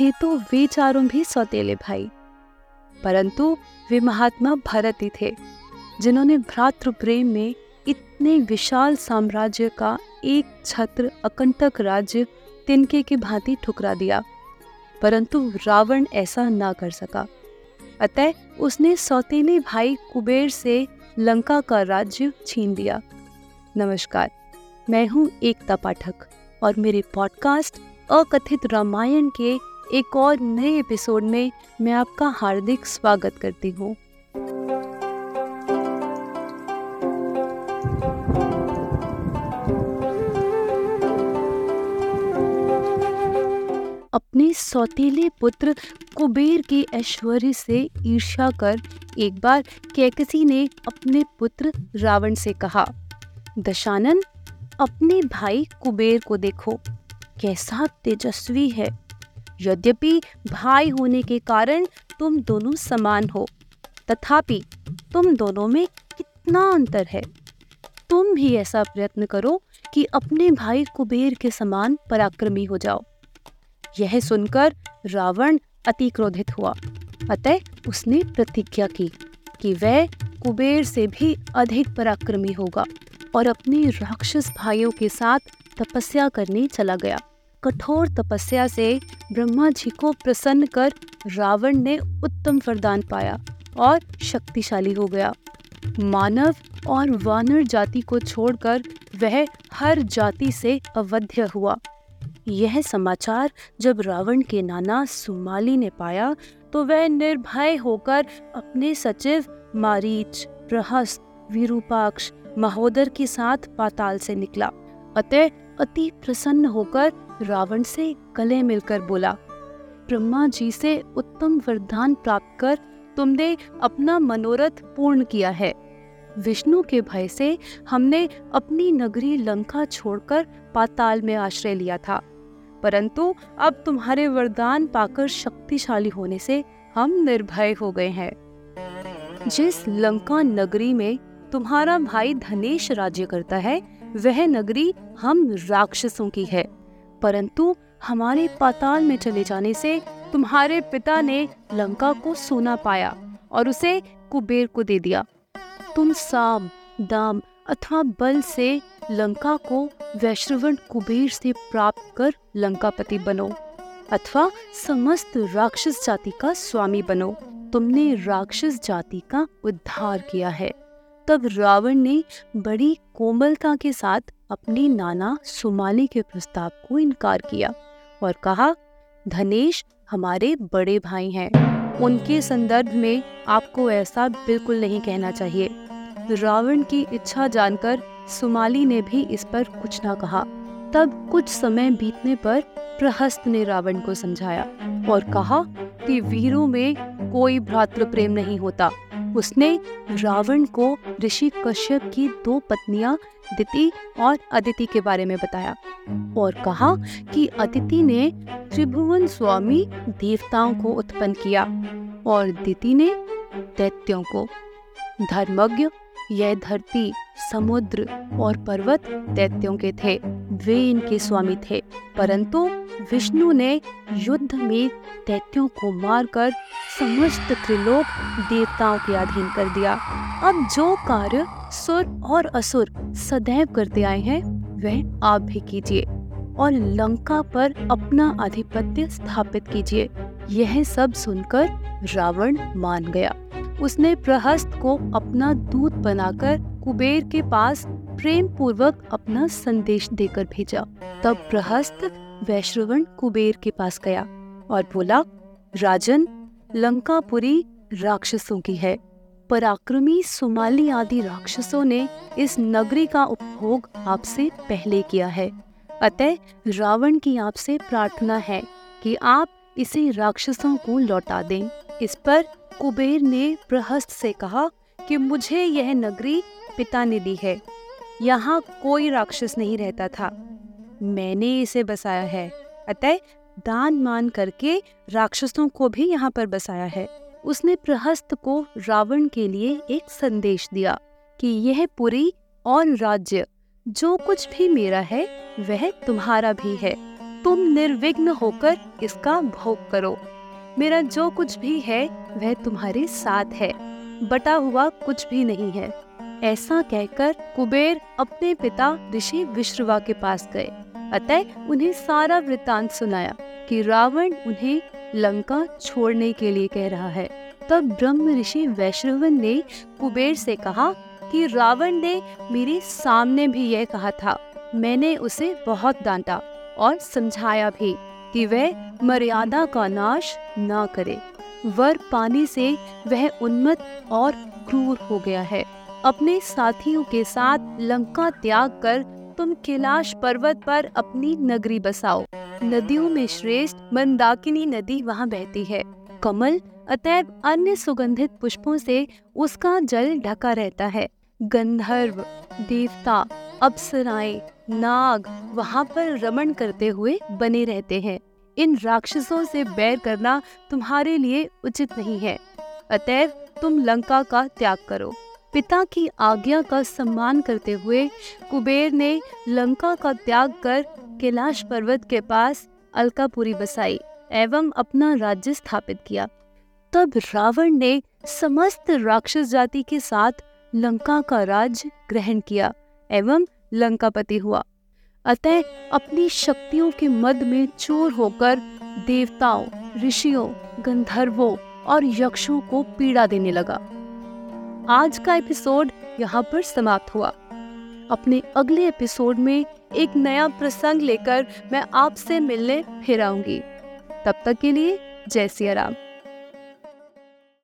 थे तो वे चारों भी सौतेले भाई। परंतु वे महात्मा भरत ही थे, जिन्होंने भ्रातृ प्रेम में इतने विशाल साम्राज्य का एक छत्र अकंटक राज्य तिनके की भांति ठुकरा दिया। परंतु रावण ऐसा ना कर सका। अतः उसने सौतेले भाई कुबेर से लंका का राज्य छीन दिया। नमस्कार, मैं हूँ एकता पाठक और मेरे पॉडकास्ट अकथित रामायण के एक और नए एपिसोड में मैं आपका हार्दिक स्वागत करती हूँ। अपने सौतेले पुत्र कुबेर के ऐश्वर्य से ईर्ष्या कर एक बार कैकसी ने अपने पुत्र रावण से कहा, दशानन, अपने भाई कुबेर को देखो। कैसा तेजस्वी है। यद्यपि भाई होने के कारण तुम दोनों समान हो, तथापि तुम दोनों में कितना अंतर है? तुम भी ऐसा प्रयत्न करो कि अपने भाई कुबेर के समान पराक्रमी हो जाओ। यह सुनकर रावण अति क्रोधित हुआ, अतः उसने प्रतिज्ञा की कि वह कुबेर से भी अधिक पराक्रमी होगा और अपने राक्षस भाइयों के साथ तपस्या करने चला गया। कठोर तपस्या से ब्रह्मा जी को प्रसन्न कर रावण ने उत्तम वरदान पाया और शक्तिशाली हो गया। मानव और वानर जाति को छोड़कर वह हर जाति से अवध्य हुआ। यह समाचार जब रावण के नाना सुमाली ने पाया तो वह निर्भय होकर अपने सचिव मारीच, प्रहस्त, विरूपाक्ष, महोदर के साथ पाताल से निकला। अतः अति प्रसन्न होकर रावण से गले मिलकर बोला, ब्रह्मा जी से उत्तम वरदान प्राप्त कर तुमने अपना मनोरथ पूर्ण किया है। विष्णु के भय से हमने अपनी नगरी लंका छोड़कर पाताल में आश्रय लिया था। परंतु अब तुम्हारे वरदान पाकर शक्तिशाली होने से हम निर्भय हो गए हैं। जिस लंका नगरी में तुम्हारा भाई धनेश राज्य करता है, वह नगरी हम राक्षसों की है। परंतु हमारे पाताल में चले जाने से तुम्हारे पिता ने लंका को सोना पाया और उसे कुबेर को दे दिया। तुम साम, दाम अथवा बल से लंका को वैश्रवण कुबेर से प्राप्त कर लंकापति बनो अथवा समस्त राक्षस जाति का स्वामी बनो। तुमने राक्षस जाति का उद्धार किया है। तब रावण ने बड़ी कोमलता के साथ अपनी नाना सुमाली के प्रस्ताव को इनकार किया और कहा, धनेश, हमारे बड़े भाई हैं। उनके संदर्भ में आपको ऐसा बिल्कुल नहीं कहना चाहिए। रावण की इच्छा जानकर सुमाली ने भी इस पर कुछ ना कहा। तब कुछ समय बीतने पर प्रहस्त ने रावण को समझाया और कहा कि वीरों में कोई भ्रातृ प्रेम नहीं होता। उसने रावण को ऋषि कश्यप की दो पत्नियाँ, दिति और अदिति के बारे में बताया और कहा कि अदिति ने त्रिभुवन स्वामी देवताओं को उत्पन्न किया और दिति ने दैत्यों को, धर्मज्ञ यह धरती, समुद्र और पर्वत दैत्यों के थे। वे इनके स्वामी थे। परंतु विष्णु ने युद्ध में दैत्यों को मारकर समस्त त्रिलोक देवताओं के अधीन कर दिया। अब जो कार्य सुर और असुर सदैव करते आए हैं, वह आप भी कीजिए और लंका पर अपना आधिपत्य स्थापित कीजिए। यह सब सुनकर रावण मान गया। उसने प्रहस्त को अपना दूत बनाकर कुबेर के पास प्रेम पूर्वक अपना संदेश देकर भेजा। तब प्रहस्त वैश्रवण कुबेर के पास गया और बोला, राजन, लंकापुरी राक्षसों की है। पराक्रमी सुमाली आदि राक्षसों ने इस नगरी का उपभोग आपसे पहले किया है। अतः रावण की आपसे प्रार्थना है कि आप इसे राक्षसों को लौटा दें। इस पर कुबेर ने प्रहस्त से कहा कि मुझे यह नगरी पिता ने दी है। यहाँ कोई राक्षस नहीं रहता था। मैंने इसे बसाया है। अतः दान मान करके राक्षसों को भी यहाँ पर बसाया है। उसने प्रहस्त को रावण के लिए एक संदेश दिया कि यह पुरी और राज्य, जो कुछ भी मेरा है, वह तुम्हारा भी है। तुम निर्विघ्न होकर इसका भोग करो। मेरा जो कुछ भी है, वह तुम्हारे साथ है। बटा हुआ कुछ भी नहीं है। ऐसा कहकर कुबेर अपने पिता ऋषि विश्रवा के पास गए। अतः उन्हें सारा वृत्तांत सुनाया कि रावण उन्हें लंका छोड़ने के लिए कह रहा है। तब ब्रह्म ऋषि वैश्रवन ने कुबेर से कहा कि रावण ने मेरे सामने भी यह कहा था। मैंने उसे बहुत डांटा और समझाया भी। कि वह मर्यादा का नाश न करे। वर पानी से वह उन्मत और क्रूर हो गया है। अपने साथियों के साथ लंका त्याग कर तुम कैलाश पर्वत पर अपनी नगरी बसाओ। नदियों में श्रेष्ठ मंदाकिनी नदी वहाँ बहती है। कमल अतएव अन्य सुगंधित पुष्पों से उसका जल ढका रहता है। गंधर्व, देवता, अप्सराएँ, नाग वहाँ पर रमण करते हुए बने रहते हैं। इन राक्षसों से बैर करना तुम्हारे लिए उचित नहीं है। अतएव तुम लंका का त्याग करो। पिता की आज्ञा का सम्मान करते हुए कुबेर ने लंका का त्याग कर कैलाश पर्वत के पास अलकापुरी बसाई एवं अपना राज्य स्थापित किया। तब रावण ने समस्त राक्षस जाति के साथ लंका का राज्य ग्रहण किया एवं लंकापति हुआ। अतः अपनी शक्तियों के मद में चोर होकर देवताओं, ऋषियों, गंधर्वों और यक्षों को पीड़ा देने लगा। आज का एपिसोड यहाँ पर समाप्त हुआ। अपने अगले एपिसोड में एक नया प्रसंग लेकर मैं आपसे मिलने फिर आऊँगी। तब तक के लिए जय सिया राम।